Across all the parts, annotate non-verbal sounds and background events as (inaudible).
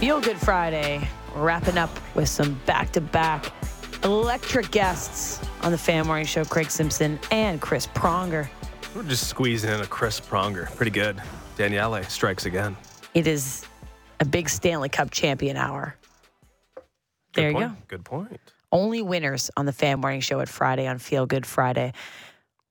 Feel Good Friday, wrapping up with some back to back electric guests on the Fan Morning Show Craig Simpson and Chris Pronger. We're just squeezing in a Chris Pronger. Pretty good. Daniele strikes again. It is a big Stanley Cup champion hour. Good There you go. Good point. Only winners on the Fan Morning Show at Friday on Feel Good Friday.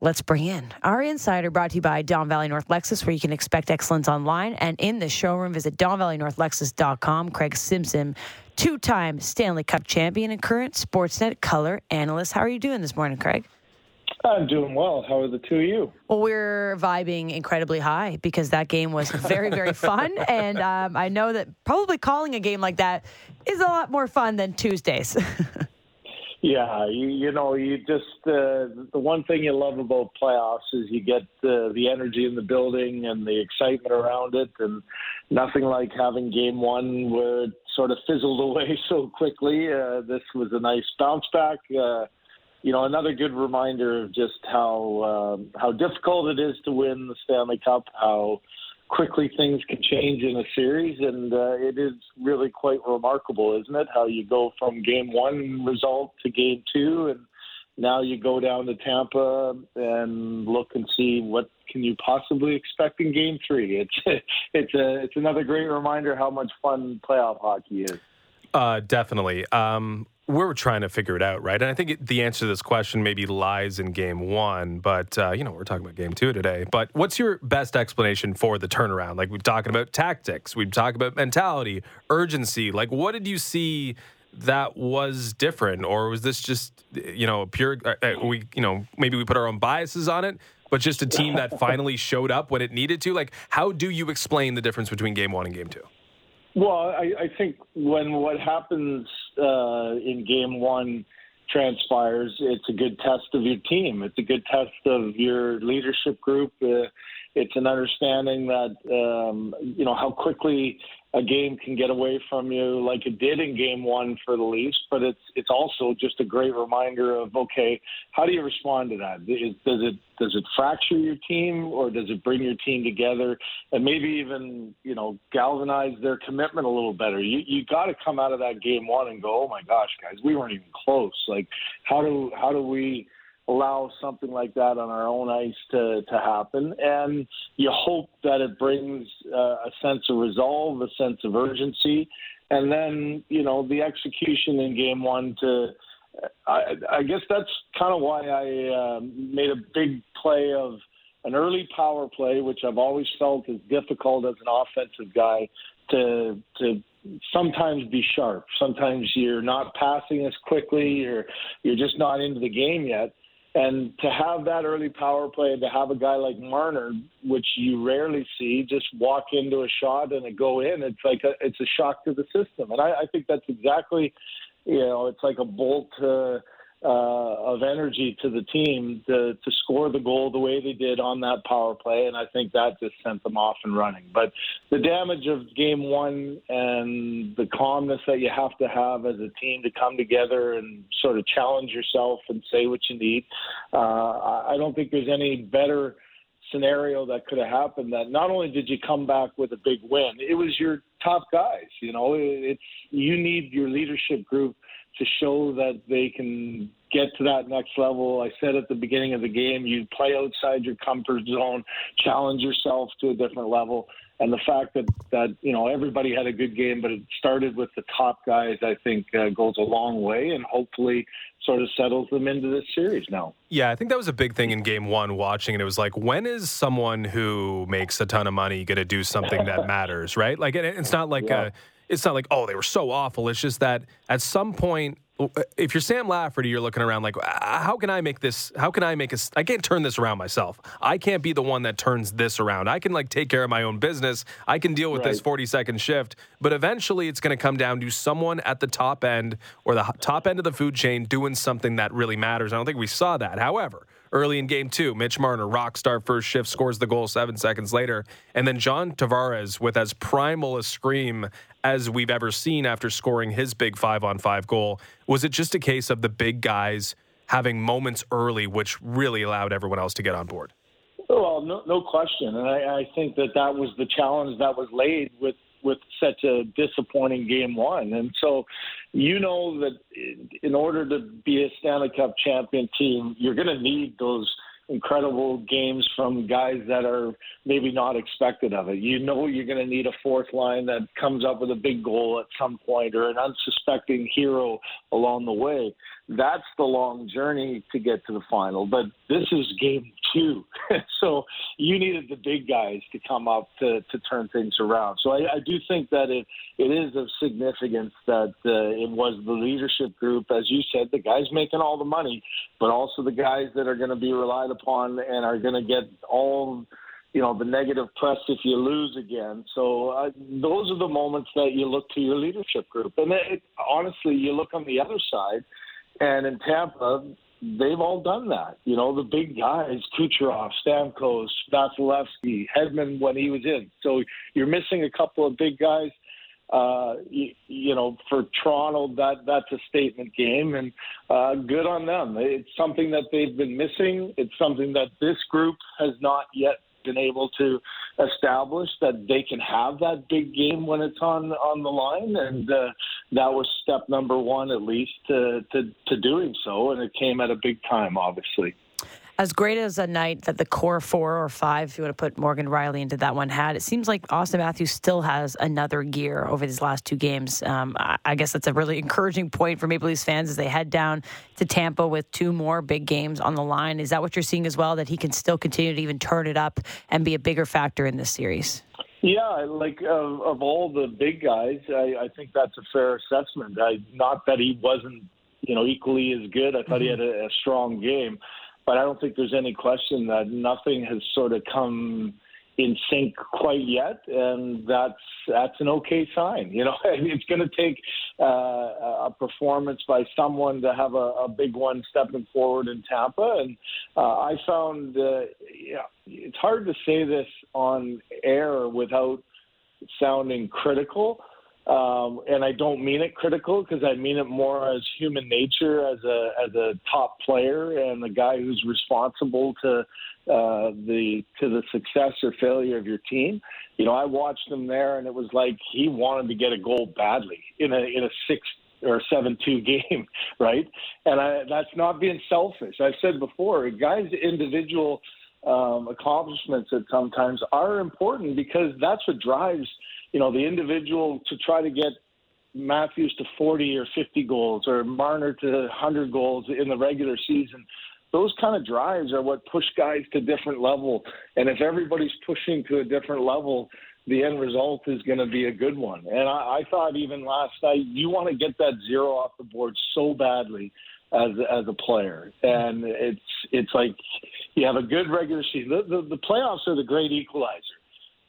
Let's bring in our insider brought to you by Don Valley North Lexus, where you can expect excellence online and in the showroom. Visit DonValleyNorthLexus.com. Craig Simpson, two time Stanley Cup champion and current Sportsnet color analyst. How are you doing this morning, Craig? I'm doing well. How are the two of you? Well, we're vibing incredibly high because that game was very, very (laughs) fun. And um, I know that probably calling a game like that is a lot more fun than Tuesdays. (laughs) Yeah, you, you know, you just uh, the one thing you love about playoffs is you get uh, the energy in the building and the excitement around it, and nothing like having game one where it sort of fizzled (laughs) away so quickly. Uh, this was a nice bounce back. Uh, you know, another good reminder of just how um, how difficult it is to win the Stanley Cup. How quickly things can change in a series, and uh, it is really quite remarkable, isn't it? How you go from game one result to game two, and now you go down to Tampa and look and see what can you possibly expect in game three. It's (laughs) it's a it's another great reminder how much fun playoff hockey is. Uh, definitely. Um, we're trying to figure it out, right? And I think it, the answer to this question maybe lies in game one, but, uh, you know, we're talking about game two today. But what's your best explanation for the turnaround? Like, we're talking about tactics, we've talked about mentality, urgency. Like, what did you see that was different? Or was this just, you know, pure, uh, uh, we, you know, maybe we put our own biases on it, but just a team that (laughs) finally showed up when it needed to? Like, how do you explain the difference between game one and game two? Well, I, I think when what happens uh, in game one transpires, it's a good test of your team. It's a good test of your leadership group. Uh, it's an understanding that um, you know how quickly a game can get away from you, like it did in Game One for the Leafs. But it's it's also just a great reminder of okay, how do you respond to that? Is, does it does it fracture your team, or does it bring your team together, and maybe even you know galvanize their commitment a little better? You you got to come out of that Game One and go, oh my gosh, guys, we weren't even close. Like how do how do we allow something like that on our own ice to, to happen. And you hope that it brings uh, a sense of resolve, a sense of urgency. And then, you know, the execution in game one to, I, I guess that's kind of why I uh, made a big play of an early power play, which I've always felt is difficult as an offensive guy to, to sometimes be sharp. Sometimes you're not passing as quickly, you're you're just not into the game yet. And to have that early power play to have a guy like Marner, which you rarely see, just walk into a shot and it go in, it's like a, it's a shock to the system. And I, I think that's exactly, you know, it's like a bolt uh, uh, of energy to the team to, to score the goal the way they did on that power play. And I think that just sent them off and running. But the damage of game one and the calmness that you have to have as a team to come together and sort of challenge yourself and say what you need, uh, I don't think there's any better scenario that could have happened that not only did you come back with a big win, it was your top guys. You know, it's you need your leadership group to show that they can get to that next level. I said at the beginning of the game, you play outside your comfort zone, challenge yourself to a different level. And the fact that, that you know everybody had a good game, but it started with the top guys, I think uh, goes a long way, and hopefully sort of settles them into this series now. Yeah, I think that was a big thing in game one watching it. It was like, when is someone who makes a ton of money going to do something that (laughs) matters, right? Like, it, it's not like Yeah. a, it's not like, oh, they were so awful. It's just that at some point, if you're Sam Lafferty, you're looking around like, "Ah, how can I make this? How can I make a? I can't turn this around myself. I can't be the one that turns this around. I can like take care of my own business. I can deal with this 40 second shift. But eventually, it's going to come down to someone at the top end or the top end of the food chain doing something that really matters. I don't think we saw that. However, early in game two, Mitch Marner, rock star first shift, scores the goal seven seconds later. And then John Tavares, with as primal a scream as we've ever seen after scoring his big five on five goal. Was it just a case of the big guys having moments early, which really allowed everyone else to get on board? Well, no, no question, and I, I think that that was the challenge that was laid with with such a disappointing game one. And so, you know that in order to be a Stanley Cup champion team, you're going to need those incredible games from guys that are maybe not expected of it. You know you're going to need a fourth line that comes up with a big goal at some point or an unsuspecting hero along the way. That's the long journey to get to the final. But this is game two. (laughs) so you needed the big guys to come up to, to turn things around. So I, I do think that it, it is of significance that uh, it was the leadership group, as you said, the guys making all the money, but also the guys that are going to be relied upon and are going to get all you know the negative press if you lose again. So uh, those are the moments that you look to your leadership group, and it, honestly, you look on the other side, and in Tampa, they've all done that. You know, the big guys, Kucherov, Stamkos, Vasilevskiy, Hedman when he was in. So you're missing a couple of big guys. Uh, you, you know, for Toronto, that that's a statement game, and uh, good on them. It's something that they've been missing. It's something that this group has not yet been able to establish that they can have that big game when it's on on the line, and uh, that was step number one at least to, to to doing so, and it came at a big time, obviously as great as a night that the core four or five, if you want to put Morgan Rielly into that one, had, it seems like Auston Matthews still has another gear over these last two games. Um, I guess that's a really encouraging point for Maple Leafs fans as they head down to Tampa with two more big games on the line. Is that what you're seeing as well? That he can still continue to even turn it up and be a bigger factor in this series? Yeah, like of, of all the big guys, I, I think that's a fair assessment. I, not that he wasn't, you know, equally as good. I thought mm-hmm. he had a, a strong game but I don't think there's any question that nothing has sort of come in sync quite yet, and that's that's an okay sign. You know, (laughs) it's going to take uh, a performance by someone to have a, a big one stepping forward in Tampa, and uh, I found uh, yeah, it's hard to say this on air without sounding critical. Um, and I don't mean it critical because I mean it more as human nature, as a as a top player and the guy who's responsible to uh, the to the success or failure of your team. You know, I watched him there, and it was like he wanted to get a goal badly in a in a six or seven two (laughs) game, right? And I, that's not being selfish. I've said before, guys' individual um, accomplishments at sometimes are important because that's what drives you know, the individual to try to get Matthews to 40 or 50 goals or Marner to 100 goals in the regular season. Those kind of drives are what push guys to different level. And if everybody's pushing to a different level, the end result is going to be a good one. And I, I thought even last night, you want to get that zero off the board so badly as as a player, and it's it's like you have a good regular season. The, the, the playoffs are the great equalizer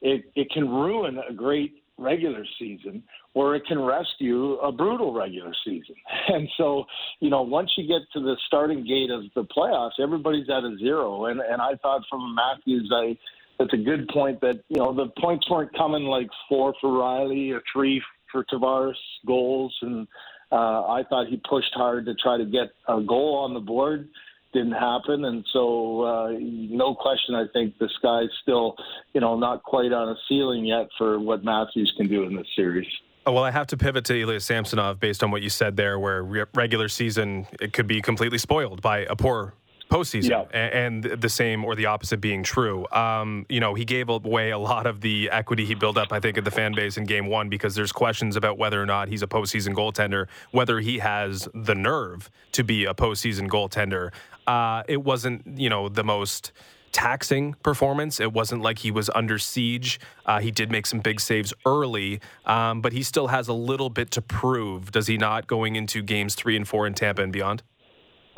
it, it can ruin a great regular season or it can rescue a brutal regular season. (laughs) And so, you know, once you get to the starting gate of the playoffs, everybody's at a zero. And and I thought from Matthews, I that's a good point that you know the points weren't coming like four for Rielly or three for Tavares goals, and uh, I thought he pushed hard to try to get a goal on the board didn't happen, and so uh, no question, I think the sky's still, you know, not quite on a ceiling yet for what Matthews can do in this series. Oh, well, I have to pivot to Ilya Samsonov based on what you said there, where re- regular season it could be completely spoiled by a poor postseason, yeah. and, the same or the opposite being true. Um, you know, he gave away a lot of the equity he built up, I think, at the fan base in Game One because there's questions about whether or not he's a postseason goaltender, whether he has the nerve to be a postseason goaltender. Uh, it wasn't, you know, the most taxing performance. It wasn't like he was under siege. Uh, he did make some big saves early, um, but he still has a little bit to prove, does he not, going into games three and four in Tampa and beyond?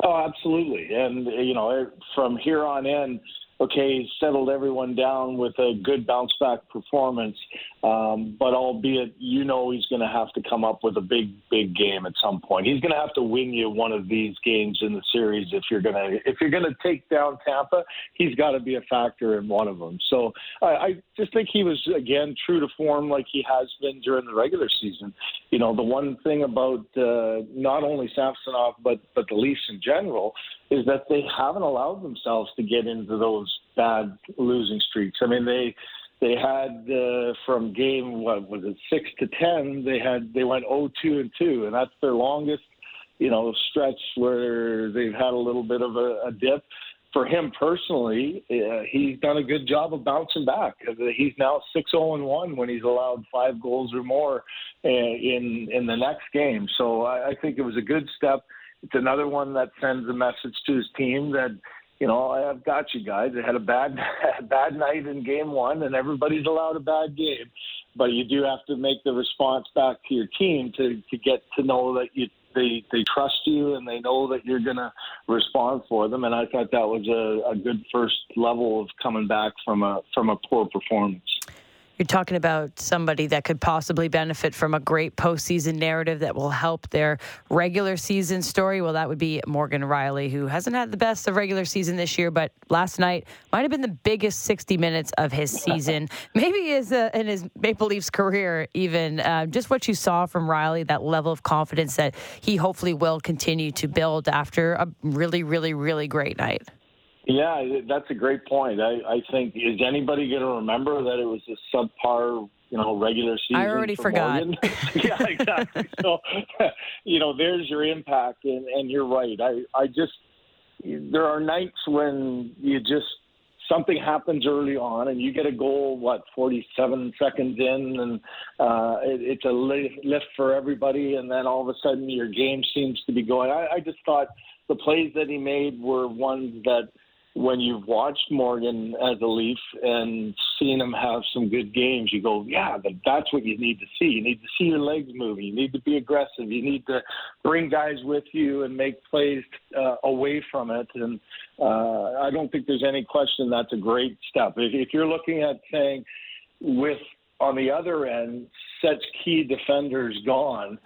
Oh, absolutely. And, you know, from here on in, okay, settled everyone down with a good bounce back performance. Um, but albeit, you know, he's going to have to come up with a big, big game at some point. He's going to have to win you one of these games in the series if you're going to if you're going to take down Tampa. He's got to be a factor in one of them. So I, I just think he was again true to form like he has been during the regular season. You know, the one thing about uh, not only Samsonov but but the Leafs in general is that they haven't allowed themselves to get into those bad losing streaks. I mean, they they had uh, from game what was it six to ten they had they went 0 2 and 2 and that's their longest you know stretch where they've had a little bit of a, a dip. For him personally uh, he's done a good job of bouncing back. He's now 6 0 and 1 when he's allowed five goals or more uh, in in the next game. So I, I think it was a good step it's another one that sends a message to his team that you know, I've got you guys. They had a bad (laughs) bad night in game one, and everybody's allowed a bad game. But you do have to make the response back to your team to to get to know that you they they trust you and they know that you're going to respond for them. And I thought that was a, a good first level of coming back from a from a poor performance. You're talking about somebody that could possibly benefit from a great postseason narrative that will help their regular season story. Well, that would be Morgan Rielly, who hasn't had the best of regular season this year, but last night might have been the biggest 60 minutes of his (laughs) season, maybe his, uh, in his Maple Leafs career, even. Uh, just what you saw from Rielly, that level of confidence that he hopefully will continue to build after a really, really, really great night. Yeah, that's a great point. I, I think is anybody going to remember that it was a subpar, you know, regular season? I already for forgot. (laughs) yeah, exactly. so, (laughs) you know, there's your impact, and, and you're right. I, I just there are nights when you just something happens early on and you get a goal what 47 seconds in and uh, it, it's a lift for everybody and then all of a sudden your game seems to be going I, I just thought the plays that he made were ones that when you've watched Morgan as a Leaf and seen him have some good games, you go, yeah, that's what you need to see. You need to see your legs moving. You need to be aggressive. You need to bring guys with you and make plays uh, away from it. And uh, I don't think there's any question that's a great step. If, if you're looking at saying, with on the other end, such key defenders gone,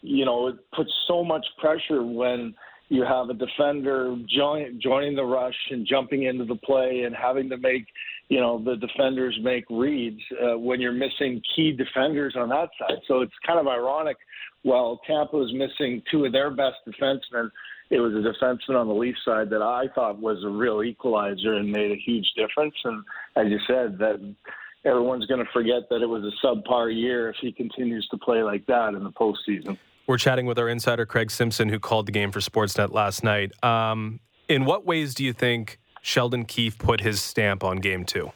you know, it puts so much pressure when – you have a defender join, joining the rush and jumping into the play and having to make, you know, the defenders make reads uh, when you're missing key defenders on that side. So it's kind of ironic. While Tampa was missing two of their best defensemen, it was a defenseman on the Leaf side that I thought was a real equalizer and made a huge difference. And as you said, that everyone's going to forget that it was a subpar year if he continues to play like that in the postseason. We're chatting with our insider, Craig Simpson, who called the game for Sportsnet last night. Um, in what ways do you think Sheldon Keefe put his stamp on game two?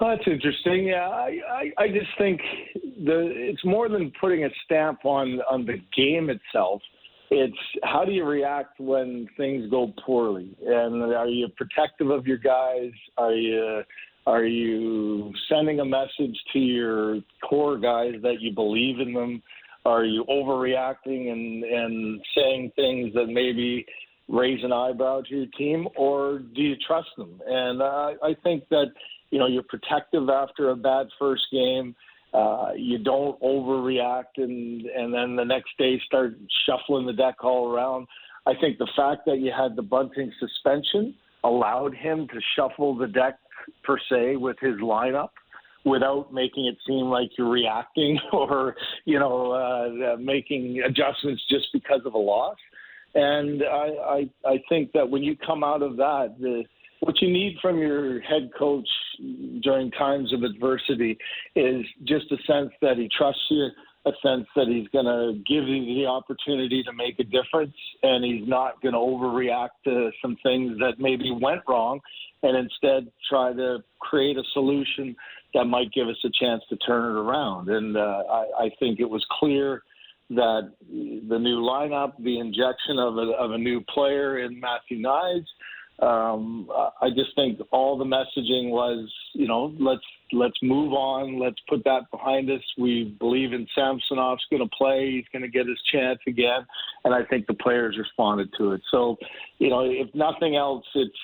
That's interesting. Yeah, I, I, I just think the it's more than putting a stamp on on the game itself. It's how do you react when things go poorly, and are you protective of your guys? Are you are you sending a message to your core guys that you believe in them? Are you overreacting and, and saying things that maybe raise an eyebrow to your team, or do you trust them? And uh, I think that you know you're protective after a bad first game. Uh, you don't overreact and and then the next day start shuffling the deck all around. I think the fact that you had the Bunting suspension allowed him to shuffle the deck per se with his lineup without making it seem like you're reacting (laughs) or you know uh, making adjustments just because of a loss. And I, I I think that when you come out of that, the what you need from your head coach during times of adversity is just a sense that he trusts you, a sense that he's going to give you the opportunity to make a difference, and he's not going to overreact to some things that maybe went wrong, and instead try to create a solution that might give us a chance to turn it around. And uh, I, I think it was clear that the new lineup, the injection of a, of a new player in Matthew Knies, um, I just think all the messaging was, you know, let's let's move on, let's put that behind us. We believe in Samsonov's going to play; he's going to get his chance again, and I think the players responded to it. So, you know, if nothing else, it's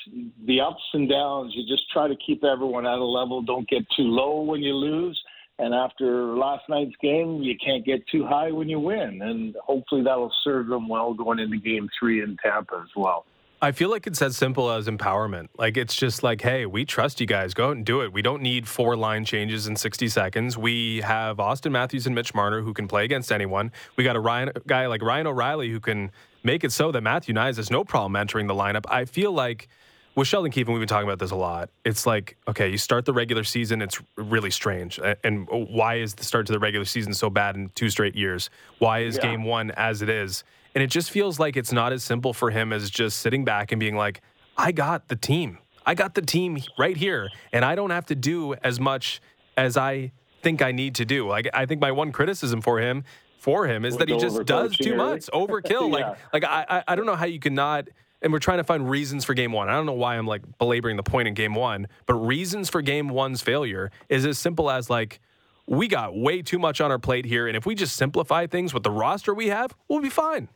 the ups and downs. You just try to keep everyone at a level. Don't get too low when you lose. And after last night's game, you can't get too high when you win. And hopefully that'll serve them well going into game three in Tampa as well. I feel like it's as simple as empowerment. Like it's just like, hey, we trust you guys. Go out and do it. We don't need four line changes in 60 seconds. We have Auston Matthews and Mitch Marner who can play against anyone. We got a Ryan, guy like Ryan O'Reilly who can make it so that Matthew Knies has no problem entering the lineup. I feel like with Sheldon Keefe, and we've been talking about this a lot. It's like, okay, you start the regular season, it's really strange. And why is the start to the regular season so bad in two straight years? Why is yeah. game one as it is? And it just feels like it's not as simple for him as just sitting back and being like, I got the team. I got the team right here, and I don't have to do as much as I think I need to do. Like I think my one criticism for him for him is that he just does too much, overkill. (laughs) yeah. Like like I I don't know how you cannot – and we're trying to find reasons for game one. I don't know why I'm like belaboring the point in game one, but reasons for game one's failure is as simple as like, we got way too much on our plate here. And if we just simplify things with the roster we have, we'll be fine.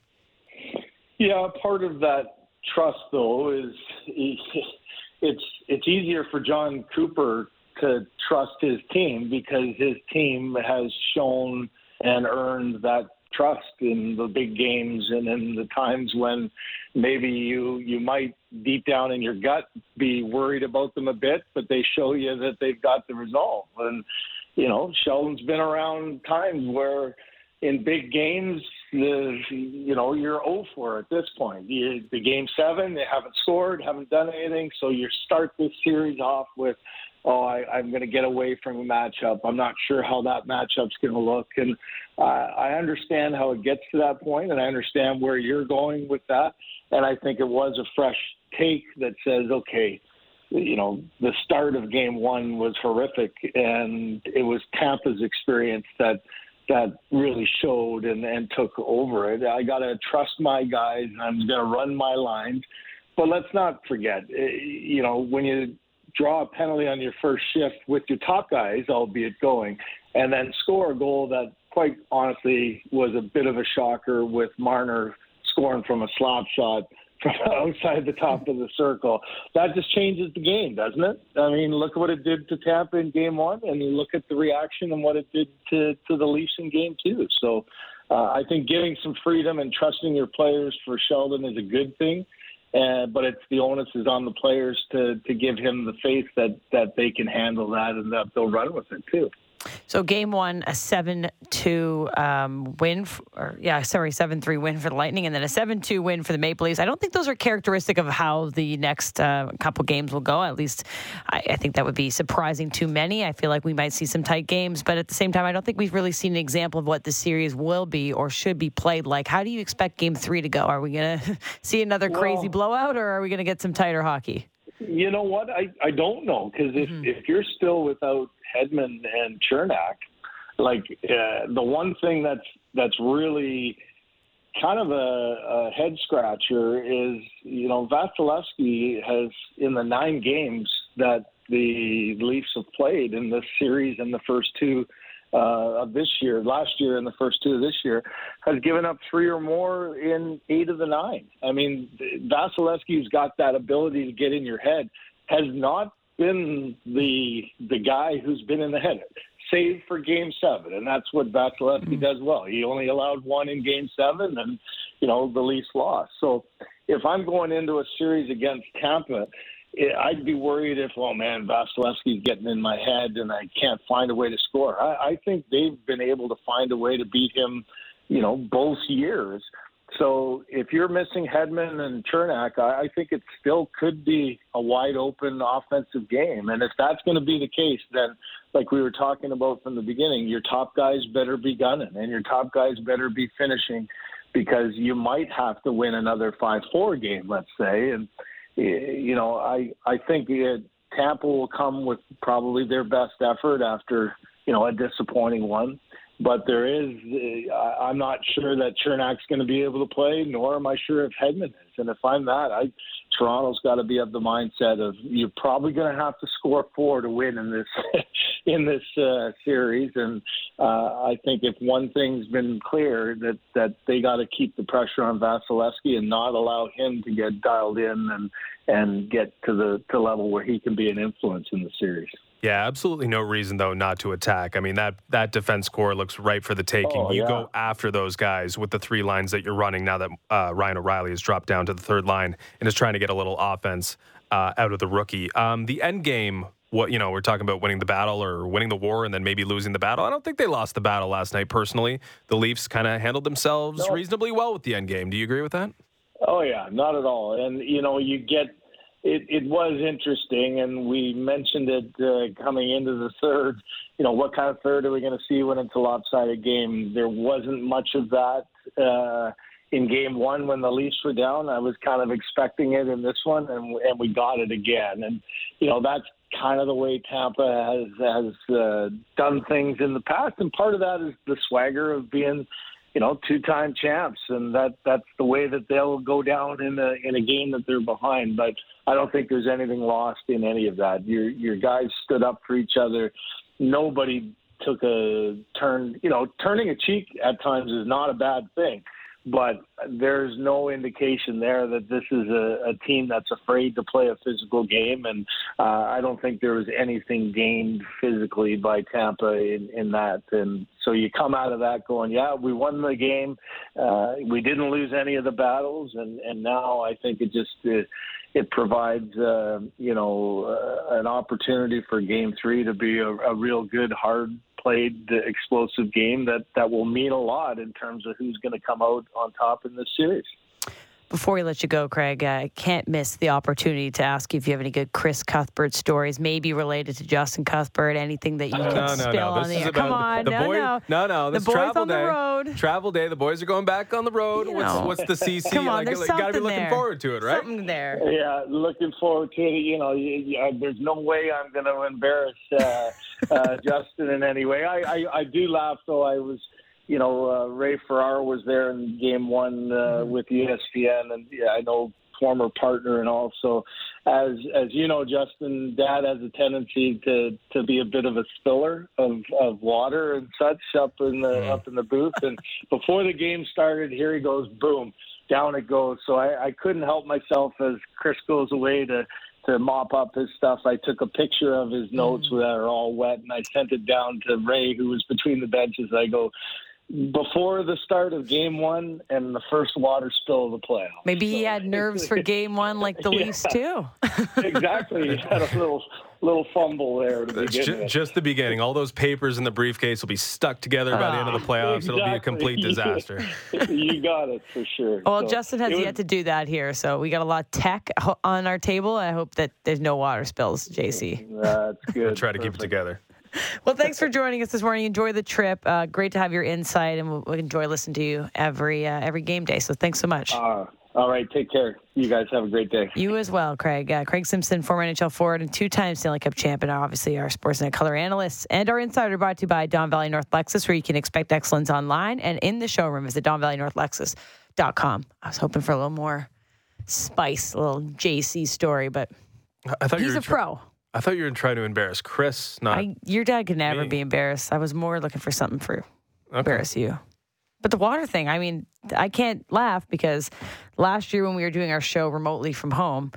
Yeah, part of that trust, though, is (laughs) it's it's easier for Jon Cooper to trust his team because his team has shown and earned that trust in the big games and in the times when maybe you you might deep down in your gut be worried about them a bit, but they show you that they've got the resolve. And you know, Sheldon's been around times where in big games, the you know you're 0 for at this point. You, the game seven, they haven't scored, haven't done anything, so you start this series off with oh, I, I'm going to get away from a matchup. I'm not sure how that matchup's going to look. And uh, I understand how it gets to that point, and I understand where you're going with that. And I think it was a fresh take that says, okay, you know, the start of game one was horrific, and it was Tampa's experience that that really showed and, and took over it. I got to trust my guys. And I'm going to run my lines. But let's not forget, eh, you know, when you draw a penalty on your first shift with your top guys, albeit going, and then score a goal that, quite honestly, was a bit of a shocker with Marner scoring from a slap shot from (laughs) (laughs) outside the top of the circle. That just changes the game, doesn't it? I mean, look at what it did to Tampa in game one, and you look at the reaction and what it did to, to the Leafs in game two. So uh, I think giving some freedom and trusting your players for Sheldon is a good thing. Uh, but it's the onus is on the players to to give him the faith that that they can handle that and that they'll run with it too. So game one, a seven two um, win, or yeah, sorry, seven three win for the Lightning, and then a seven two win for the Maple Leafs. I don't think those are characteristic of how the next uh, couple games will go. At least, I, I, think that would be surprising to many. I feel like we might see some tight games, but at the same time, I don't think we've really seen an example of what the series will be or should be played like. How do you expect Game Three to go? Are we going (laughs) to see another well, crazy blowout, or are we going to get some tighter hockey? You know what? I, I don't know because if, mm-hmm. if you're still without Hedman and Cernak, like uh, the one thing that's that's really kind of a, a head scratcher is you know Vasilevskiy has in the nine games that the Leafs have played in this series and the first two uh, of this year, last year and the first two of this year, has given up three or more in eight of the nine. I mean, Vasilevskiy's got that ability to get in your head. Has not been the the guy who's been in the head, save for Game Seven, and that's what Vasilevskiy mm-hmm. does well. He only allowed one in Game Seven, and you know the Leafs lost. So if I'm going into a series against Tampa, I'd be worried if, oh man, Vasilevskiy's getting in my head and I can't find a way to score. I, I think they've been able to find a way to beat him, you know, both years. So if you're missing Hedman and Cernak, I, I think it still could be a wide open offensive game. And if that's going to be the case, then like we were talking about from the beginning, your top guys better be gunning and your top guys better be finishing because you might have to win another 5-4 game, let's say. And, you know, I, I think it, Tampa will come with probably their best effort after, you know, a disappointing one but there is, uh, I'm not sure that Cernak's going to be able to play, nor am I sure if Hedman is. And if I'm that, I, Toronto's got to be of the mindset of you're probably going to have to score four to win in this (laughs) in this uh, series. And uh, I think if one thing's been clear, that that they got to keep the pressure on Vasilevskiy and not allow him to get dialed in and and get to the to level where he can be an influence in the series. Yeah, absolutely no reason though not to attack. I mean that that defense core looks right for the taking. Oh, you yeah. go after those guys with the three lines that you're running now that uh, Ryan O'Reilly has dropped down to the third line and is trying to get a little offense uh, out of the rookie. Um, the end game, what you know, we're talking about winning the battle or winning the war and then maybe losing the battle. I don't think they lost the battle last night. Personally, the Leafs kind of handled themselves no. reasonably well with the end game. Do you agree with that? Oh yeah, not at all. And you know, you get it, it was interesting, and we mentioned it uh, coming into the third. You know, what kind of third are we going to see when it's a lopsided game? There wasn't much of that uh, in game one when the Leafs were down. I was kind of expecting it in this one, and, and we got it again. And, you know, that's kind of the way Tampa has, has uh, done things in the past. And part of that is the swagger of being – you know, two-time champs, and that that's the way that they'll go down in a in a game that they're behind. But I don't think there's anything lost in any of that. Your your guys stood up for each other. Nobody took a turn. You know, turning a cheek at times is not a bad thing but there's no indication there that this is a, a team that's afraid to play a physical game, and uh, I don't think there was anything gained physically by Tampa in, in that. And so you come out of that going, yeah, we won the game, uh, we didn't lose any of the battles, and and now I think it just. Uh, it provides, uh, you know, uh, an opportunity for Game Three to be a, a real good, hard played the explosive game that that will mean a lot in terms of who's going to come out on top in this series. Before we let you go, Craig, I can't miss the opportunity to ask you if you have any good Chris Cuthbert stories, maybe related to Justin Cuthbert, anything that you can no, no, spill no. on this the air. Come on, the no, boy, no, no, no. This the boys travel on day. the road. Travel day. The boys are going back on the road. You what's, know. what's the CC? Come on, like, there's you got to be looking there. forward to it, right? Something there. Yeah, looking forward to it. You know, you, you, uh, there's no way I'm going to embarrass uh, uh, (laughs) Justin in any way. I, I, I do laugh though. I was you know, uh, Ray Ferraro was there in game one uh, with ESPN, and yeah, I know former partner and also as as you know justin dad has a tendency to to be a bit of a spiller of of water and such up in the Mm. up in the booth. And before the game started here he goes boom down it goes. So i i couldn't help myself as chris goes away to to mop up his stuff. I took a picture of his notes that are all wet and i sent it down to ray who was between the benches. I go before the start of game one and the first water spill of the playoffs. Maybe he had nerves for (laughs) game one like the Yeah. Leafs, too. (laughs) exactly. He had a little little fumble there to That's begin ju- with. just the beginning. All those papers in the briefcase will be stuck together by the end of the ah, playoffs. It'll be a complete (laughs) disaster. you got it for sure. Well, So Justin has it was- yet to do that here, so we got a lot of tech on our table. I hope that there's no water spills, JC. That's good. Try to keep it together. Well, thanks for joining us this morning. Enjoy the trip. Uh, great to have your insight, and we'll, we'll enjoy listening to you every uh, every game day. So thanks so much. Uh, all right. Take care. You guys have a great day. You as well, Craig. Uh, Craig Simpson, former NHL forward and two-time Stanley Cup champion, obviously our Sportsnet color analyst, and our insider brought to you by Don Valley North Lexus, where you can expect excellence online and in the showroom. Visit DonValleyNorthLexus.com. I was hoping for a little more spice, a little JC story, but I thought you he's were a try- pro. I thought you were trying to embarrass Chris, not I, your dad could never me. be embarrassed. I was more looking for something for embarrass you. But the water thing, I mean, I can't laugh because last year when we were doing our show remotely from home,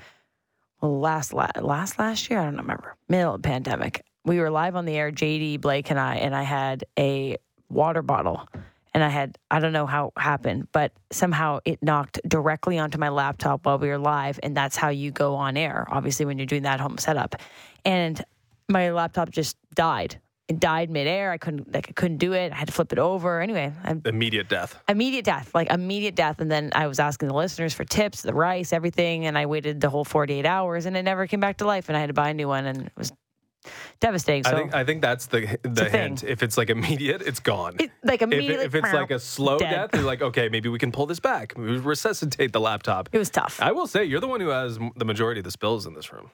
well, last la- last last year, I don't remember, middle of pandemic, we were live on the air, JD, Blake, and I, and I had a water bottle. And I had, I don't know how it happened, but somehow it knocked directly onto my laptop while we were live. And that's how you go on air, obviously, when you're doing that home setup. And my laptop just died. It died midair. I couldn't, like, I couldn't do it. I had to flip it over. Anyway, I Immediate death. immediate death, like immediate death. And then I was asking the listeners for tips, the rice, everything, and I waited the whole 48 hours, and it never came back to life, and I had to buy a new one, and it was devastating. So, I think I think that's the the a thing. hint. If it's like immediate, it's gone. it, like if, immediately, it- if it's like a slow dead. death, you're like, okay, maybe we can pull this back. We resuscitate the laptop. it was tough. I will say, you're the one who has the majority of the spills in this room.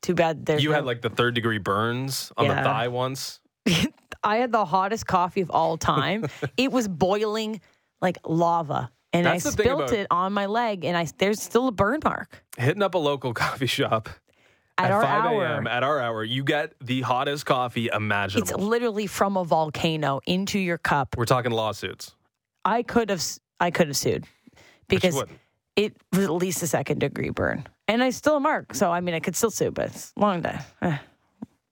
Too bad. There's you no- had like the third degree burns on Yeah. the thigh once. (laughs) I had the hottest coffee of all time. (laughs) it was boiling like lava, and That's I the thing spilled about- it on my leg, and I there's still a burn mark Hitting up a local coffee shop at, at our 5 hour. a.m. at our hour, you get the hottest coffee imaginable. It's literally from a volcano into your cup. We're talking lawsuits. I could have I could have sued because it was at least a second degree burn, and I still a mark. So I mean, I could still sue, but it's long day. Eh,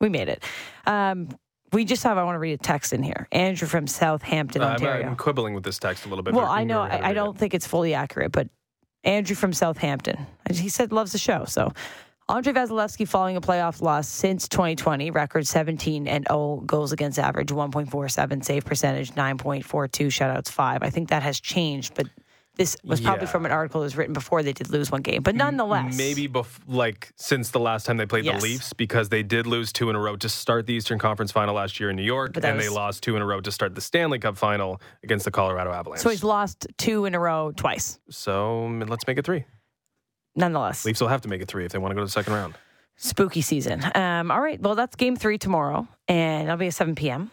we made it. Um, we just have. I want to read a text in here. Andrew from Southampton, Uh, Ontario. I'm quibbling with this text a little bit. well, I know. can go ahead and I, I don't think it's fully accurate, but Andrew from Southampton. He said loves the show. So. Andrei Vasilevskiy following a playoff loss since 2020, record 17 and 0 goals against average, 1.47 save percentage, 9.42 shutouts, 5. I think that has changed, but this was probably Yeah. from an article that was written before they did lose one game, but nonetheless, Maybe bef- like since the last time they played Yes. the Leafs because they did lose two in a row to start the Eastern Conference Final last year in New York, and they lost two in a row to start the Stanley Cup Final against the Colorado Avalanche. So he's lost two in a row twice. So let's make it three. Nonetheless, Leafs will have to make it three if they want to go to the second round. spooky season. Um, all right, well that's game three tomorrow, and it'll be at 7 p.m.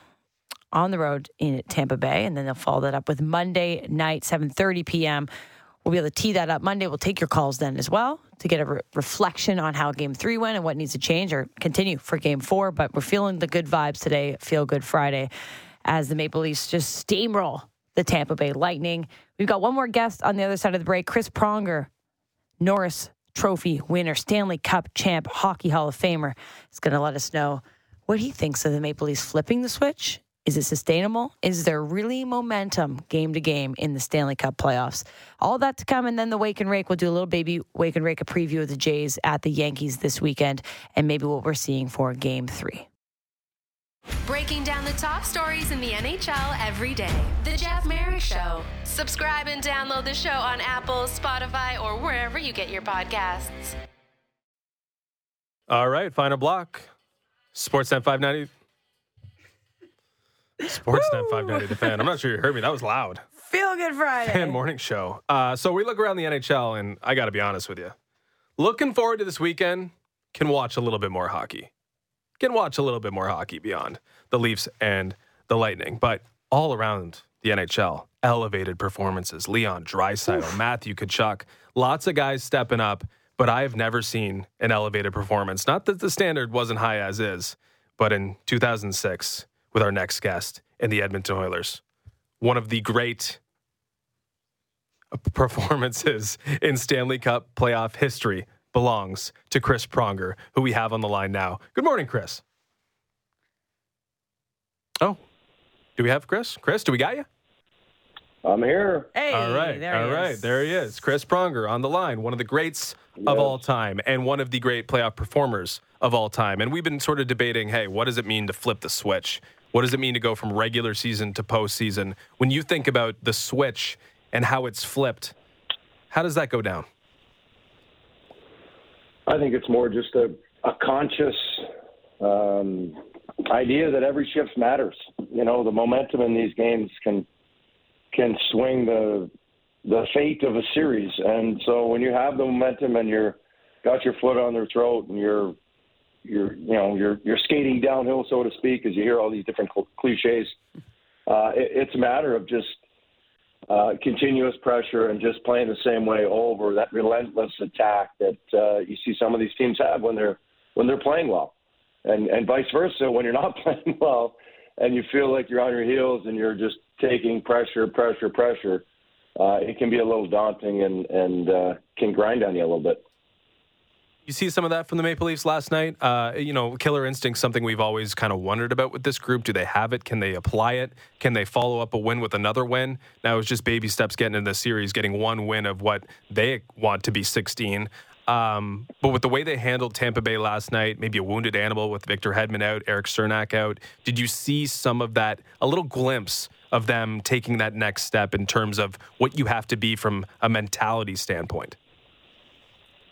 on the road in Tampa Bay, and then they'll follow that up with Monday night 7:30 p.m. We'll be able to tee that up Monday. We'll take your calls then as well to get a re- reflection on how Game Three went and what needs to change or continue for Game Four. But we're feeling the good vibes today. Feel Good Friday, as the Maple Leafs just steamroll the Tampa Bay Lightning. We've got one more guest on the other side of the break, Chris Pronger. Norris Trophy winner, Stanley Cup champ, Hockey Hall of Famer, is going to let us know what he thinks of the Maple Leafs flipping the switch. Is it sustainable? Is there really momentum game to game in the Stanley Cup playoffs? All that to come, and then the Wake and Rake. We'll do a little baby Wake and Rake, a preview of the Jays at the Yankees this weekend, and maybe what we're seeing for Game Three. Breaking down the top stories in the NHL every day. The Jeff Marek Show. Subscribe and download the show on Apple, Spotify, or wherever you get your podcasts. All right, final block. Sportsnet 590. Sportsnet 590, the fan. I'm not sure you heard me. That was loud. Feel Good Friday. Fan morning show. Uh, so we look around the NHL, and I got to be honest with you. Looking forward to this weekend, can watch a little bit more hockey. Can watch a little bit more hockey beyond the Leafs and the Lightning. But all around the NHL, elevated performances. Leon Draisaitl, Matthew Tkachuk, lots of guys stepping up. But I have never seen an elevated performance. Not that the standard wasn't high as is, but in 2006, with our next guest in the Edmonton Oilers, one of the great (laughs) performances in Stanley Cup playoff history belongs to Chris Pronger, who we have on the line now. Good morning, Chris. Oh, do we have Chris? Chris, do we got you? I'm here. Hey, all right, there all he right, is. there he is. Chris Pronger on the line, one of the greats of Yes. all time and one of the great playoff performers of all time. And we've been sort of debating, hey, what does it mean to flip the switch? What does it mean to go from regular season to postseason? When you think about the switch and how it's flipped, how does that go down? I think it's more just a, a conscious um, idea that every shift matters. You know, the momentum in these games can can swing the the fate of a series, and so when you have the momentum and you're got your foot on their throat and you're you're you know you're you're skating downhill, so to speak, as you hear all these different cl- cliches. Uh, it, it's a matter of just uh, continuous pressure and just playing the same way over that relentless attack that uh, you see some of these teams have when they're when they're playing well, and and vice versa when you're not (laughs) playing well, and you feel like you're on your heels and you're just taking pressure, pressure, pressure. Uh, it can be a little daunting and and uh, can grind on you a little bit. You see some of that from the Maple Leafs last night. Uh, you know, killer instinct, something we've always kind of wondered about with this group. Do they have it? Can they apply it? Can they follow up a win with another win? Now it's just baby steps getting in the series, getting one win of what they want to be 16. Um, but with the way they handled Tampa Bay last night, maybe a wounded animal with Victor Hedman out, Eric Cernak out, did you see some of that, a little glimpse of them taking that next step in terms of what you have to be from a mentality standpoint?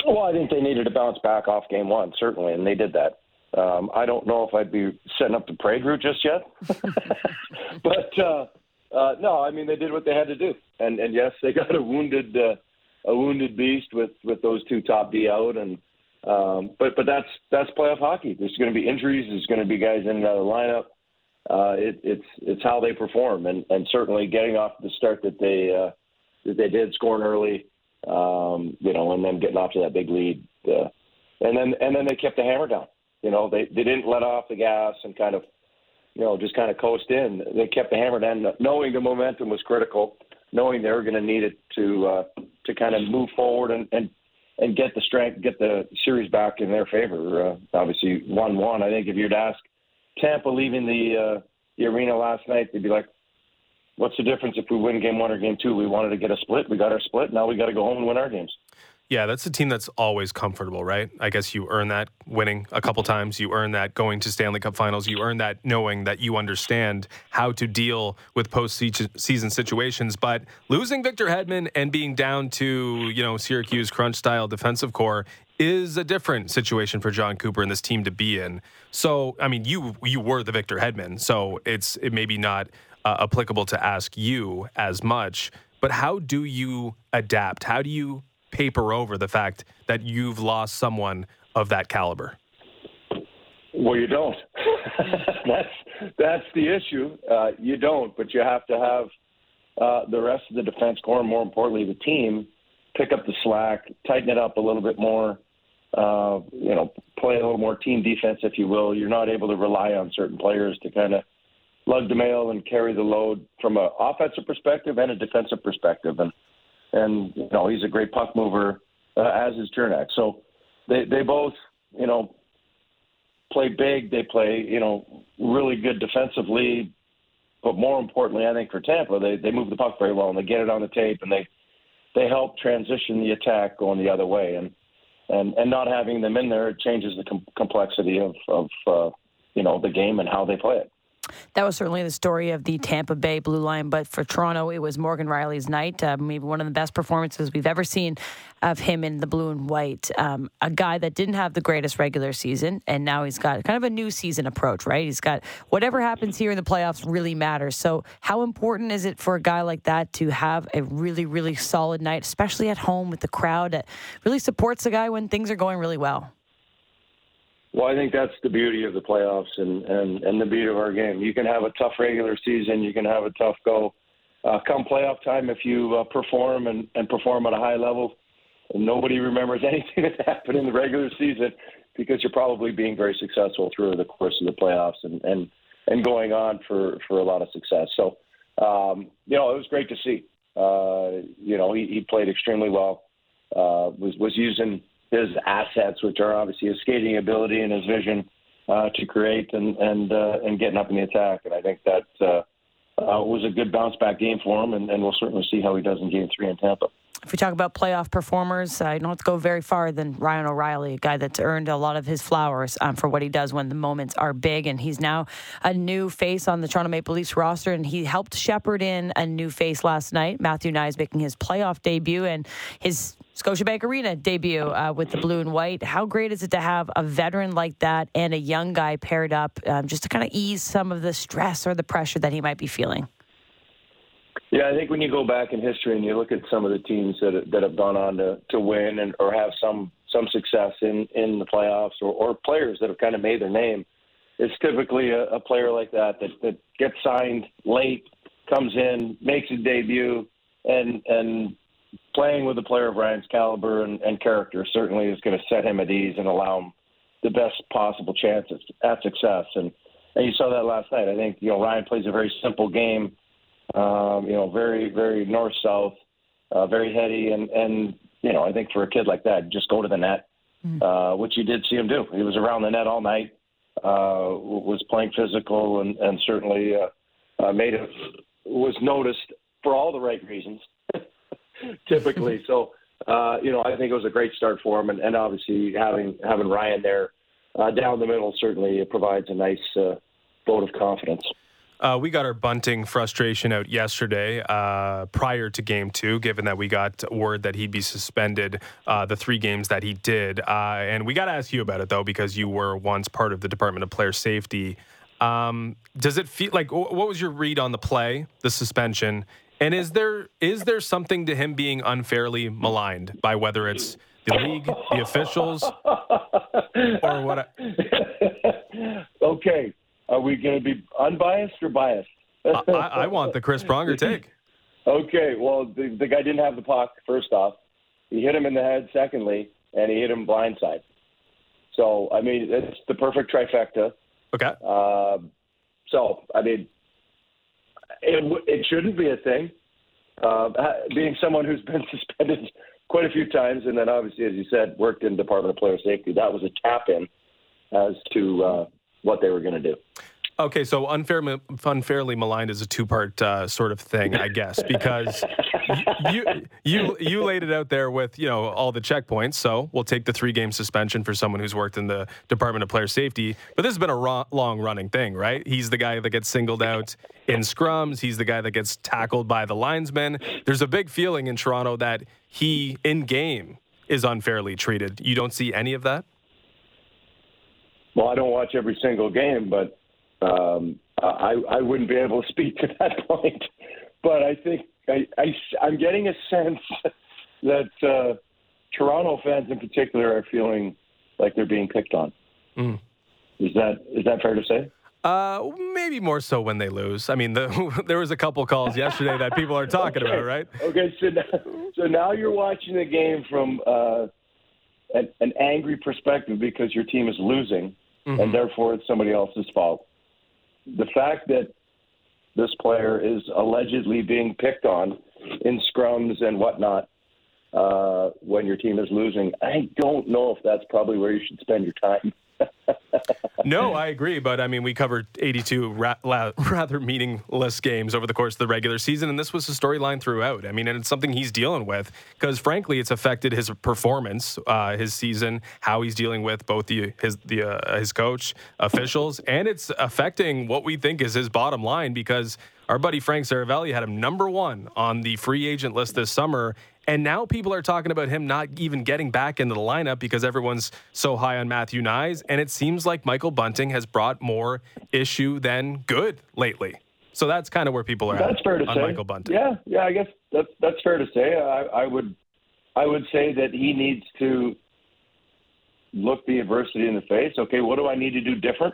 Well, I think they needed to bounce back off game one, certainly, and they did that. Um, I don't know if I'd be setting up the parade route just yet, (laughs) (laughs) but uh, uh, no, I mean they did what they had to do, and and yes, they got a wounded uh, a wounded beast with with those two top D out, and um, but but that's that's playoff hockey. There's going to be injuries. There's going to be guys in and out of the lineup. Uh, it, it's it's how they perform, and and certainly getting off the start that they uh, that they did, scoring early, um, you know, and then getting off to that big lead, uh, and then and then they kept the hammer down. You know, they they didn't let off the gas and kind of, you know, just kind of coast in. They kept the hammer down, knowing the momentum was critical, knowing they were going to need it to uh, to kind of move forward and and and get the strength, get the series back in their favor. Uh, obviously, one one. I think if you'd ask Tampa leaving the uh, the arena last night, they'd be like, "What's the difference if we win game one or game two? We wanted to get a split. We got our split. Now we got to go home and win our games." Yeah, that's a team that's always comfortable, right? I guess you earn that winning a couple times. You earn that going to Stanley Cup finals. You earn that knowing that you understand how to deal with postseason situations. But losing Victor Hedman and being down to, you know, Syracuse crunch style defensive core is a different situation for Jon Cooper and this team to be in. So, I mean, you you were the Victor Hedman, so it's it maybe not uh, applicable to ask you as much. But how do you adapt? How do you paper over the fact that you've lost someone of that caliber? Well, you don't. (laughs) that's that's the issue. Uh, you don't, but you have to have uh, the rest of the defense corps, more importantly, the team, pick up the slack, tighten it up a little bit more. Uh, you know, play a little more team defense, if you will. You're not able to rely on certain players to kind of lug the mail and carry the load from an offensive perspective and a defensive perspective. And and you know he's a great puck mover, uh, as is Cernak. So they they both you know play big. They play you know really good defensively, but more importantly, I think for Tampa, they they move the puck very well and they get it on the tape and they they help transition the attack going the other way and and and not having them in there it changes the com- complexity of of uh, you know the game and how they play it. That was certainly the story of the Tampa Bay Blue Line, but for Toronto, it was Morgan Rielly's night. Uh, maybe one of the best performances we've ever seen of him in the blue and white. Um, a guy that didn't have the greatest regular season, and now he's got kind of a new season approach, right? He's got whatever happens here in the playoffs really matters. So, how important is it for a guy like that to have a really, really solid night, especially at home with the crowd that really supports the guy when things are going really well? Well, I think that's the beauty of the playoffs and, and, and the beauty of our game. You can have a tough regular season, you can have a tough go. Uh, come playoff time, if you uh, perform and, and perform at a high level, nobody remembers (laughs) anything that happened in the regular season because you're probably being very successful through the course of the playoffs and, and, and going on for, for a lot of success. So, um, you know, it was great to see. Uh, you know, he, he played extremely well. Uh, was was using his assets, which are obviously his skating ability and his vision uh, to create and and uh, and getting up in the attack. And I think that uh, uh, was a good bounce back game for him, and, and we'll certainly see how he does in Game Three in Tampa. If we talk about playoff performers, I don't go very far than Ryan O'Reilly, a guy that's earned a lot of his flowers um, for what he does when the moments are big. And he's now a new face on the Toronto Maple Leafs roster, and he helped shepherd in a new face last night. Matthew Knies making his playoff debut and his Scotiabank Arena debut uh, with the blue and white. How great is it to have a veteran like that and a young guy paired up um, just to kind of ease some of the stress or the pressure that he might be feeling? Yeah, I think when you go back in history and you look at some of the teams that that have gone on to, to win and or have some some success in in the playoffs or, or players that have kind of made their name, it's typically a, a player like that that that gets signed late, comes in, makes a debut, and and playing with a player of Ryan's caliber and, and character certainly is going to set him at ease and allow him the best possible chance at, at success. And and you saw that last night. I think you know Ryan plays a very simple game um, you know, very, very north south, uh, very heady, and and you know, I think for a kid like that, just go to the net, mm. uh, which you did see him do. He was around the net all night, uh, was playing physical, and and certainly uh, uh, made it was noticed for all the right reasons, (laughs) typically. so. Uh, you know, I think it was a great start for him, and, and obviously having having Ryan there uh, down the middle certainly provides a nice uh, vote of confidence. Uh, we got our bunting frustration out yesterday uh, prior to game two, given that we got word that he'd be suspended uh, the three games that he did. Uh, and we got to ask you about it, though, because you were once part of the Department of Player Safety. Um, does it feel like what was your read on the play, the suspension? And is there is there something to him being unfairly maligned by whether it's the league, the officials, or what? okay, are we going to be unbiased or biased? I, I, want the Chris Pronger take. Okay, well, the, the guy didn't have the puck, first off. He hit him in the head, secondly, and he hit him blindside. So, I mean, it's the perfect trifecta. Okay. Uh, so, I mean, it, it shouldn't be a thing. Uh, being someone who's been (laughs) suspended quite a few times, and then obviously, as you said, worked in Department of Player Safety, that was a tap in as to uh, what they were going to do. Okay, so unfair, unfairly maligned is a two-part uh, sort of thing, I guess, because you, you you laid it out there with you know all the checkpoints. So we'll take the three-game suspension for someone who's worked in the Department of Player Safety. But this has been a long-running thing, right? He's the guy that gets singled out in scrums. He's the guy that gets tackled by the linesman. There's a big feeling in Toronto that he in game is unfairly treated. You don't see any of that. Well, I don't watch every single game, but um, I, I wouldn't be able to speak to that (laughs) point. But I think I, I, I'm getting a sense (laughs) that uh, Toronto fans in particular are feeling like they're being picked on. Mm. Is that is that fair to say? Uh, maybe more so when they lose. I mean, the, (laughs) there was a couple calls yesterday that people are talking okay. about, right? Okay, so now, so now you're watching the game from uh, an, an angry perspective because your team is losing, mm-hmm. and therefore it's somebody else's fault. The fact that this player is allegedly being picked on in scrums and whatnot uh, when your team is losing, I don't know if that's probably where you should spend your time (laughs) no, I agree. But I mean, we covered 82 ra- la- rather meaningless games over the course of the regular season, and this was a storyline throughout. I mean, and it's something he's dealing with because, frankly, it's affected his performance, uh, his season, how he's dealing with both the his the uh, his coach, officials, and it's affecting what we think is his bottom line because our buddy Frank Seravalli had him number one on the free agent list this summer, and now people are talking about him not even getting back into the lineup because everyone's so high on Matthew Knies. And it seems like Michael Bunting has brought more issue than good lately. So that's kind of where people are that's at fair to on say. Michael Bunting. Yeah, yeah, I guess that's that's fair to say. I, I would I would say that he needs to look the adversity in the face. Okay, what do I need to do different?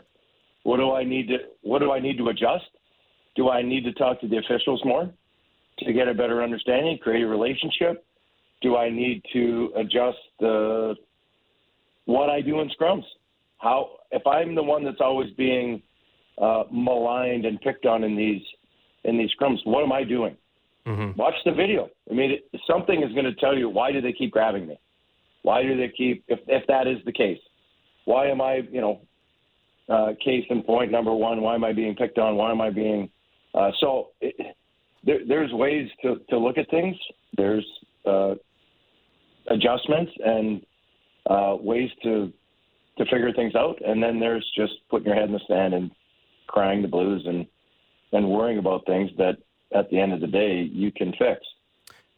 What do I need to what do I need to adjust? Do I need to talk to the officials more? To get a better understanding, create a relationship? Do I need to adjust the what I do in scrums? How if I'm the one that's always being uh, maligned and picked on in these in these scrums, what am I doing? Mm-hmm. Watch the video. I mean, it, something is going to tell you why do they keep grabbing me? Why do they keep if if that is the case? Why am I you know uh, case in point number one? Why am I being picked on? Why am I being uh, so? It, there, there's ways to, to look at things. There's uh, adjustments and uh, ways to to figure things out, and then there's just putting your head in the sand and crying the blues and and worrying about things that at the end of the day you can fix.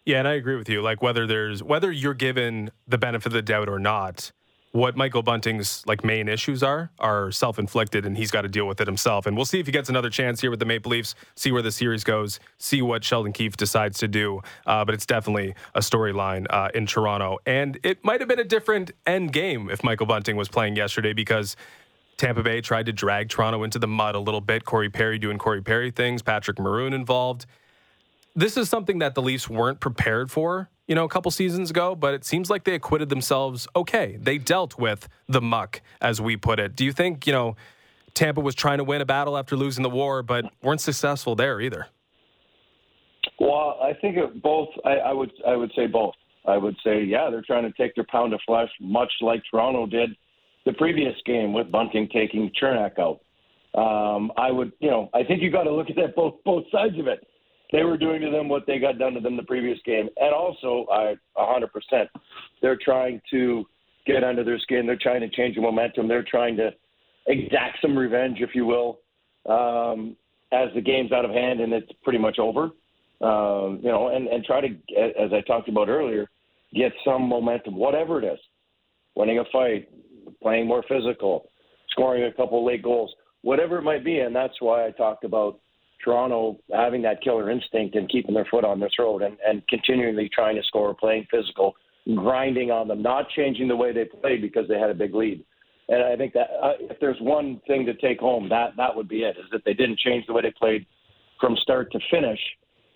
Yeah, and I agree with you. Like whether there's whether you're given the benefit of the doubt or not, what Michael Bunting's like main issues are are self-inflicted and he's got to deal with it himself. And we'll see if he gets another chance here with the Maple Leafs, see where the series goes, see what Sheldon Keefe decides to do. Uh, but it's definitely a storyline uh, in Toronto. And it might have been a different end game if Michael Bunting was playing yesterday because Tampa Bay tried to drag Toronto into the mud a little bit. Corey Perry doing Corey Perry things, Patrick Maroon involved. This is something that the Leafs weren't prepared for you know, a couple seasons ago, but it seems like they acquitted themselves okay. They dealt with the muck, as we put it. Do you think, you know, Tampa was trying to win a battle after losing the war, but weren't successful there either? Well, I think both. I, I would. I would say both. I would say, yeah, they're trying to take their pound of flesh, much like Toronto did the previous game with Bunting taking Cernak out. Um, I would, you know, I think you got to look at that both both sides of it they were doing to them what they got done to them the previous game. And also, I 100%, they're trying to get under their skin. They're trying to change the momentum. They're trying to exact some revenge, if you will, um, as the game's out of hand and it's pretty much over. Um, you know, and, and try to, as I talked about earlier, get some momentum, whatever it is, winning a fight, playing more physical, scoring a couple late goals, whatever it might be. And that's why I talked about Toronto having that killer instinct and keeping their foot on their throat and, and continually trying to score, playing physical, grinding on them, not changing the way they played because they had a big lead. And I think that uh, if there's one thing to take home, that that would be it: is that they didn't change the way they played from start to finish,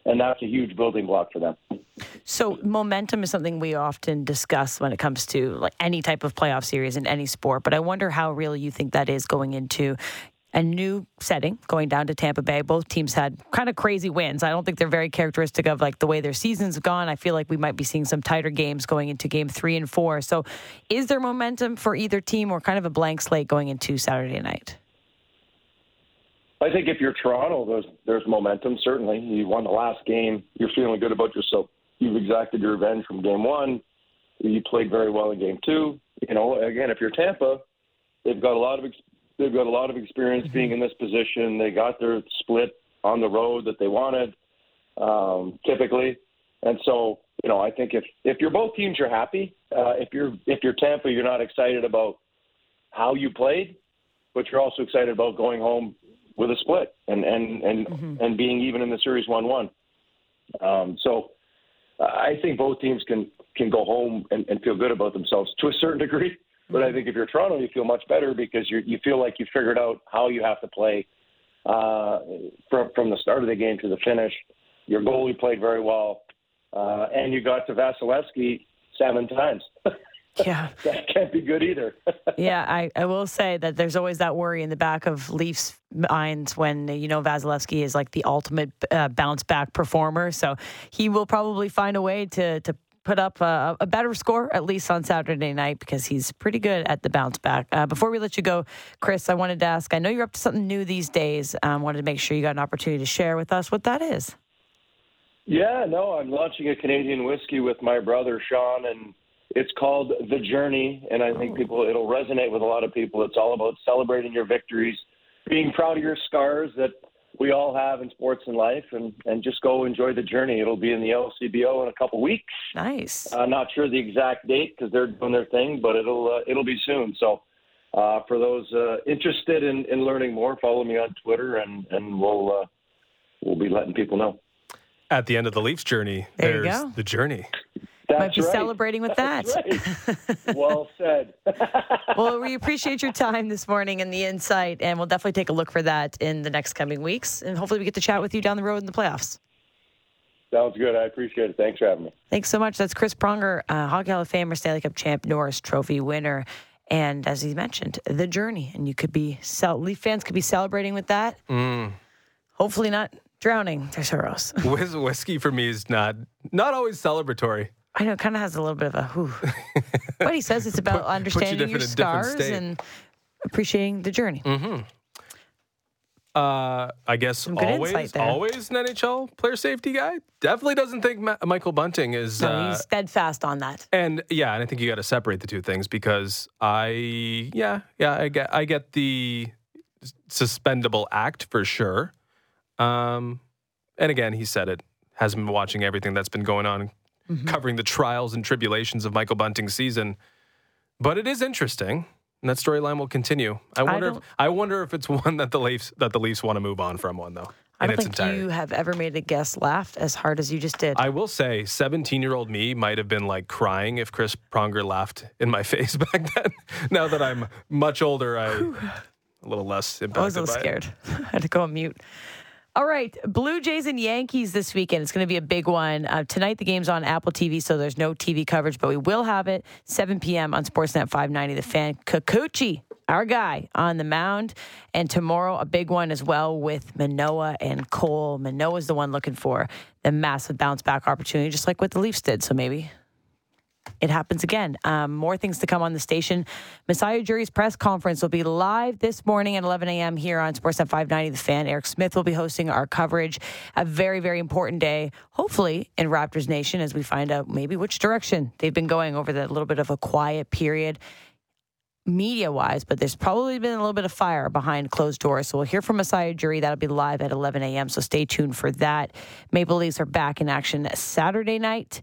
and that's a huge building block for them. So momentum is something we often discuss when it comes to like any type of playoff series in any sport. But I wonder how real you think that is going into a new setting going down to Tampa Bay. Both teams had kind of crazy wins. I don't think they're very characteristic of like the way their seasons have gone. I feel like we might be seeing some tighter games going into game three and four. So is there momentum for either team or kind of a blank slate going into Saturday night? I think if you're Toronto, there's there's momentum. Certainly, you won the last game. You're feeling good about yourself. You've exacted your revenge from game one. You played very well in game two. You know, again, if you're Tampa, they've got a lot of they've got a lot of experience being in this position. They got their split on the road that they wanted, um, typically, and so you know, I think if if you're both teams, you're happy. Uh, if you're if you're Tampa, you're not excited about how you played, but you're also excited about going home with a split and and and mm-hmm. and being even in the series one one. Um, so I think both teams can can go home and, and feel good about themselves to a certain degree. But I think if you're Toronto, you feel much better because you you feel like you figured out how you have to play uh, from from the start of the game to the finish. Your goalie played very well, uh, and you got to Vasilevskiy seven times. (laughs) Yeah. that can't be good either. (laughs) yeah, I, I will say that there's always that worry in the back of Leafs minds when, you know, Vasilevskiy is like the ultimate uh, bounce back performer. So he will probably find a way to, to put up a, a, better score, at least on Saturday night, because he's pretty good at the bounce back. Uh, before we let you go, Chris, I wanted to ask I know you're up to something new these days. I um, wanted to make sure you got an opportunity to share with us what that is. Yeah, no, I'm launching a Canadian whiskey with my brother Sean, and it's called The Journey, and I think oh. people it'll resonate with a lot of people. It's all about celebrating your victories, being proud of your scars that we all have in sports and life, and and just go enjoy the journey. It'll be in the LCBO in a couple weeks. Nice. I'm uh, not sure the exact date because they're doing their thing, but it'll uh, it'll be soon. So. Uh, for those uh, interested in, in learning more, follow me on Twitter, and and we'll uh, we'll be letting people know. At the end of the Leafs journey, there there's the journey. That's Might be right. celebrating with That's that. Right. (laughs) well said. (laughs) well, we appreciate your time this morning and the insight, and we'll definitely take a look for that in the next coming weeks. And hopefully, we get to chat with you down the road in the playoffs. Sounds good. I appreciate it. Thanks for having me. Thanks so much. That's Chris Pronger, uh, Hockey Hall of Famer, Stanley Cup champ, Norris Trophy winner. And as he mentioned, the journey. And you could be, Leaf fans could be celebrating with that. Mm. Hopefully not drowning their sorrows. Whiskey for me is not not always celebratory. I know it kind of has a little bit of a who. but he says it's (laughs) about put, understanding you your scars and appreciating the journey. Mm-hmm. Uh, I guess always, always an NHL player safety guy. Definitely doesn't think Ma- Michael Bunting is. No, uh, he's steadfast on that. And yeah, and I think you got to separate the two things because I, yeah, yeah, I get, I get the suspendable act for sure. Um, and again, he said it hasn't been watching everything that's been going on mm-hmm. covering the trials and tribulations of Michael Bunting's season. But it is interesting, and that storyline will continue. I wonder. I, if, I wonder if it's (laughs) one that the Leafs that the Leafs want to move on from. One though. I don't think entirety. you have ever made a guest laugh as hard as you just did. I will say, 17 year old me might have been like crying if Chris Pronger laughed in my (laughs) face back then. now that I'm much older, I a little less impacted. I was a little scared. (laughs) I had to go on mute. All right, Blue Jays and Yankees this weekend. It's going to be a big one. Uh, tonight, the game's on Apple TV, so there's no TV coverage, but we will have it 7 p.m. on Sportsnet 590. The fan Kikuchi, our guy, on the mound, and tomorrow a big one as well with Manoah and Cole. Manoah's the one looking for the massive bounce back opportunity, just like what the Leafs did. So maybe it happens again. Um, more things to come on the station. Masai Ujiri's press conference will be live this morning at 11 a.m. here on Sportsnet 590. The fan Eric Smith will be hosting our coverage. A very, very important day, hopefully in Raptors Nation, as we find out maybe which direction they've been going over that little bit of a quiet period media wise, but there's probably been a little bit of fire behind closed doors. So we'll hear from Masai Ujiri. That'll be live at 11 a.m. So stay tuned for that. Maple Leafs are back in action Saturday night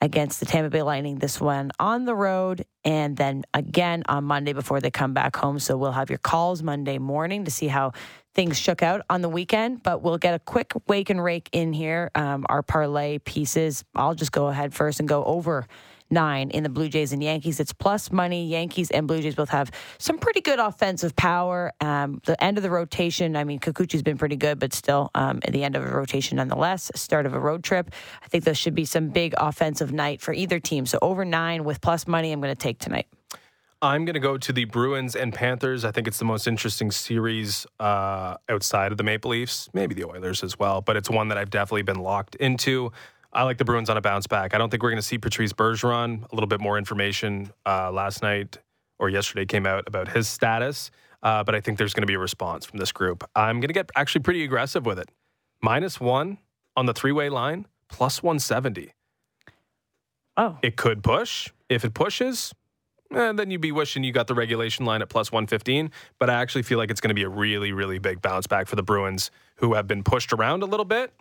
against the Tampa Bay Lightning. This one on the road and then again on Monday before they come back home. So we'll have your calls Monday morning to see how things shook out on the weekend. But we'll get a quick wake and rake in here. Um, our parlay pieces. I'll just go ahead first and go over nine in the Blue Jays and Yankees. It's plus money. Yankees and Blue Jays both have some pretty good offensive power. Um, the end of the rotation, I mean, Kikuchi's been pretty good, but still um, at the end of a rotation nonetheless. Start of a road trip. I think there should be some big offensive night for either team. So over nine with plus money, I'm going to take tonight. I'm going to go to the Bruins and Panthers. I think it's the most interesting series uh, outside of the Maple Leafs, maybe the Oilers as well, but it's one that I've definitely been locked into. I like the Bruins on a bounce back. I don't think we're going to see Patrice Bergeron. A little bit more information uh, last night or yesterday came out about his status. uh, but I think there's going to be a response from this group. I'm going to get actually pretty aggressive with it. Minus one on the three way line, plus 170. Oh, It could push. If it pushes, eh, then you'd be wishing you got the regulation line at plus 115. But I actually feel like it's going to be a really, really big bounce back for the Bruins, who have been pushed around a little bit.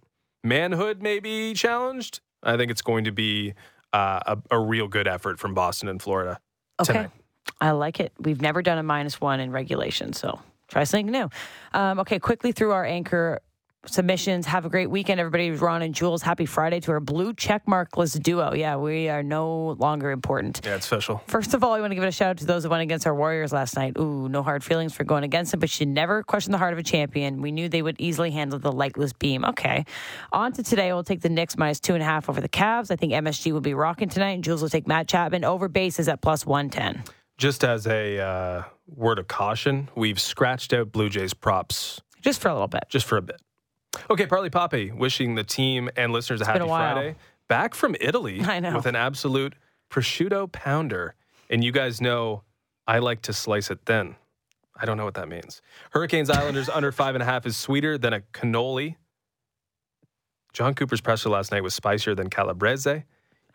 Manhood may be challenged. I think it's going to be uh, a, a real good effort from Boston and Florida okay. tonight. I like it. We've never done a minus one in regulation, so try something new. Um, okay, quickly through our anchor submissions. Have a great weekend, everybody. Ron and Jules, happy Friday to our blue check markless duo. Yeah, we are no longer important. Yeah, it's special. First of all, I want to give it a shout out to those that went against our Warriors last night. Ooh, no hard feelings for going against them, but you never question the heart of a champion. We knew they would easily handle the lightless beam. Okay. On to today, we'll take the Knicks minus two and a half over the Cavs. I think MSG will be rocking tonight, and Jules will take Matt Chapman over bases at plus 110. Just as a uh, word of caution, we've scratched out Blue Jays props Just for a little bit. just for a bit. Okay, Parlay Poppy, wishing the team and listeners a happy a. Friday. Back from Italy (laughs) I know. with an absolute prosciutto pounder. And you guys know I like to slice it thin. I don't know what that means. Hurricanes Islanders (laughs) under five and a half is sweeter than a cannoli. Jon Cooper's presser last night was spicier than Calabrese.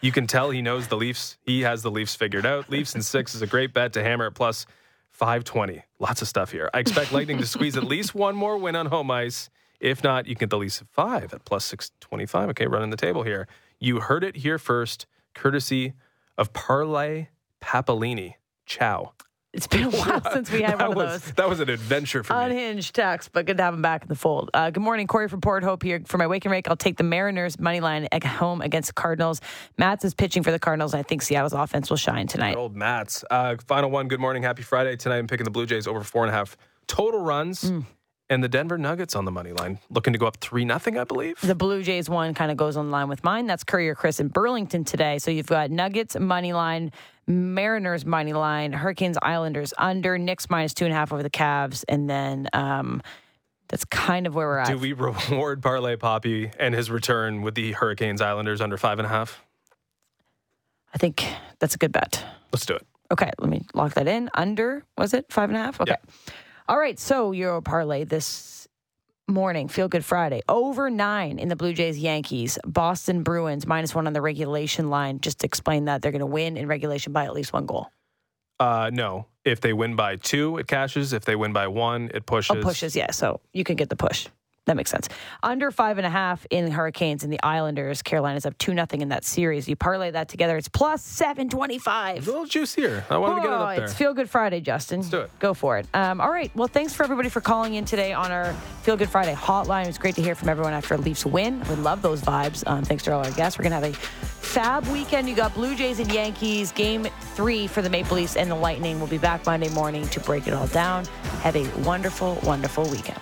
You can tell he knows the Leafs. He has the Leafs figured out. Leafs and six is a great bet to hammer at plus 520. Lots of stuff here. I expect Lightning to squeeze at least one more win on home ice. If not, you can get the Leafs at five at plus 625. Okay, running the table here. You heard it here first, courtesy of Parlay Papalini. Ciao. It's been a while (laughs) since we had one of was, those. That was an adventure for me. Unhinged text, but good to have him back in the fold. Uh, good morning, Corey from Port Hope here. For my wake and rake, I'll take the Mariners money line at home against the Cardinals. Matz is pitching for the Cardinals, I think Seattle's offense will shine tonight. Old Matz. Uh, final one. Good morning. Happy Friday. Tonight I'm picking the Blue Jays over four and a half total runs. Mm. And the Denver Nuggets on the money line, looking to go up 3 nothing, I believe. The Blue Jays one kind of goes on line with mine. That's Courier Chris in Burlington today. So you've got Nuggets money line, Mariners money line, Hurricanes Islanders under, Knicks minus two and a half over the Cavs, and then um, that's kind of where we're at. Do we (laughs) reward Parlay Poppy and his return with the Hurricanes Islanders under five and a half? I think that's a good bet. Let's do it. Okay, let me lock that in. Under was it five and a half? Okay. All right. So Euro parlay this morning, Feel Good Friday, over nine in the Blue Jays Yankees, Boston Bruins minus one on the regulation line. Just to explain that they're going to win in regulation by at least one goal. Uh, no. If they win by two, it cashes. If they win by one, it pushes. Oh, pushes, yeah. So you can get the push. That makes sense. Under five and a half in Hurricanes and the Islanders. Carolina's up two nothing in that series. You parlay that together, it's plus seven twenty five. A little juicier. I wanted to get it Oh, up there. It's Feel Good Friday, Justin. Let's do it. Go for it. Um, all right. Well, thanks for everybody for calling in today on our Feel Good Friday hotline. It was great to hear from everyone after a Leafs win. We love those vibes. Um, thanks to all our guests. We're going to have a fab weekend. You got Blue Jays and Yankees, game three for the Maple Leafs and the Lightning. We'll be back Monday morning to break it all down. Have a wonderful, wonderful weekend.